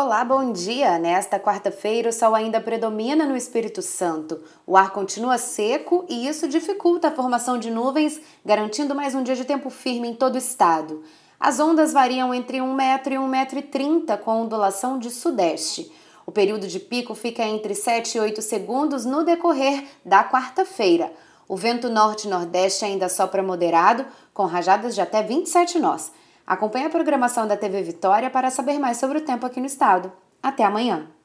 Olá, bom dia! Nesta quarta-feira, o sol ainda predomina no Espírito Santo. O ar continua seco e isso dificulta a formação de nuvens, garantindo mais um dia de tempo firme em todo o estado. As ondas variam entre 1 metro e 1,30 metro 30, com ondulação de sudeste. O período de pico fica entre 7 e 8 segundos no decorrer da quarta-feira. O vento norte-nordeste ainda sopra moderado, com rajadas de até 27 nós. Acompanhe a programação da TV Vitória para saber mais sobre o tempo aqui no estado. Até amanhã!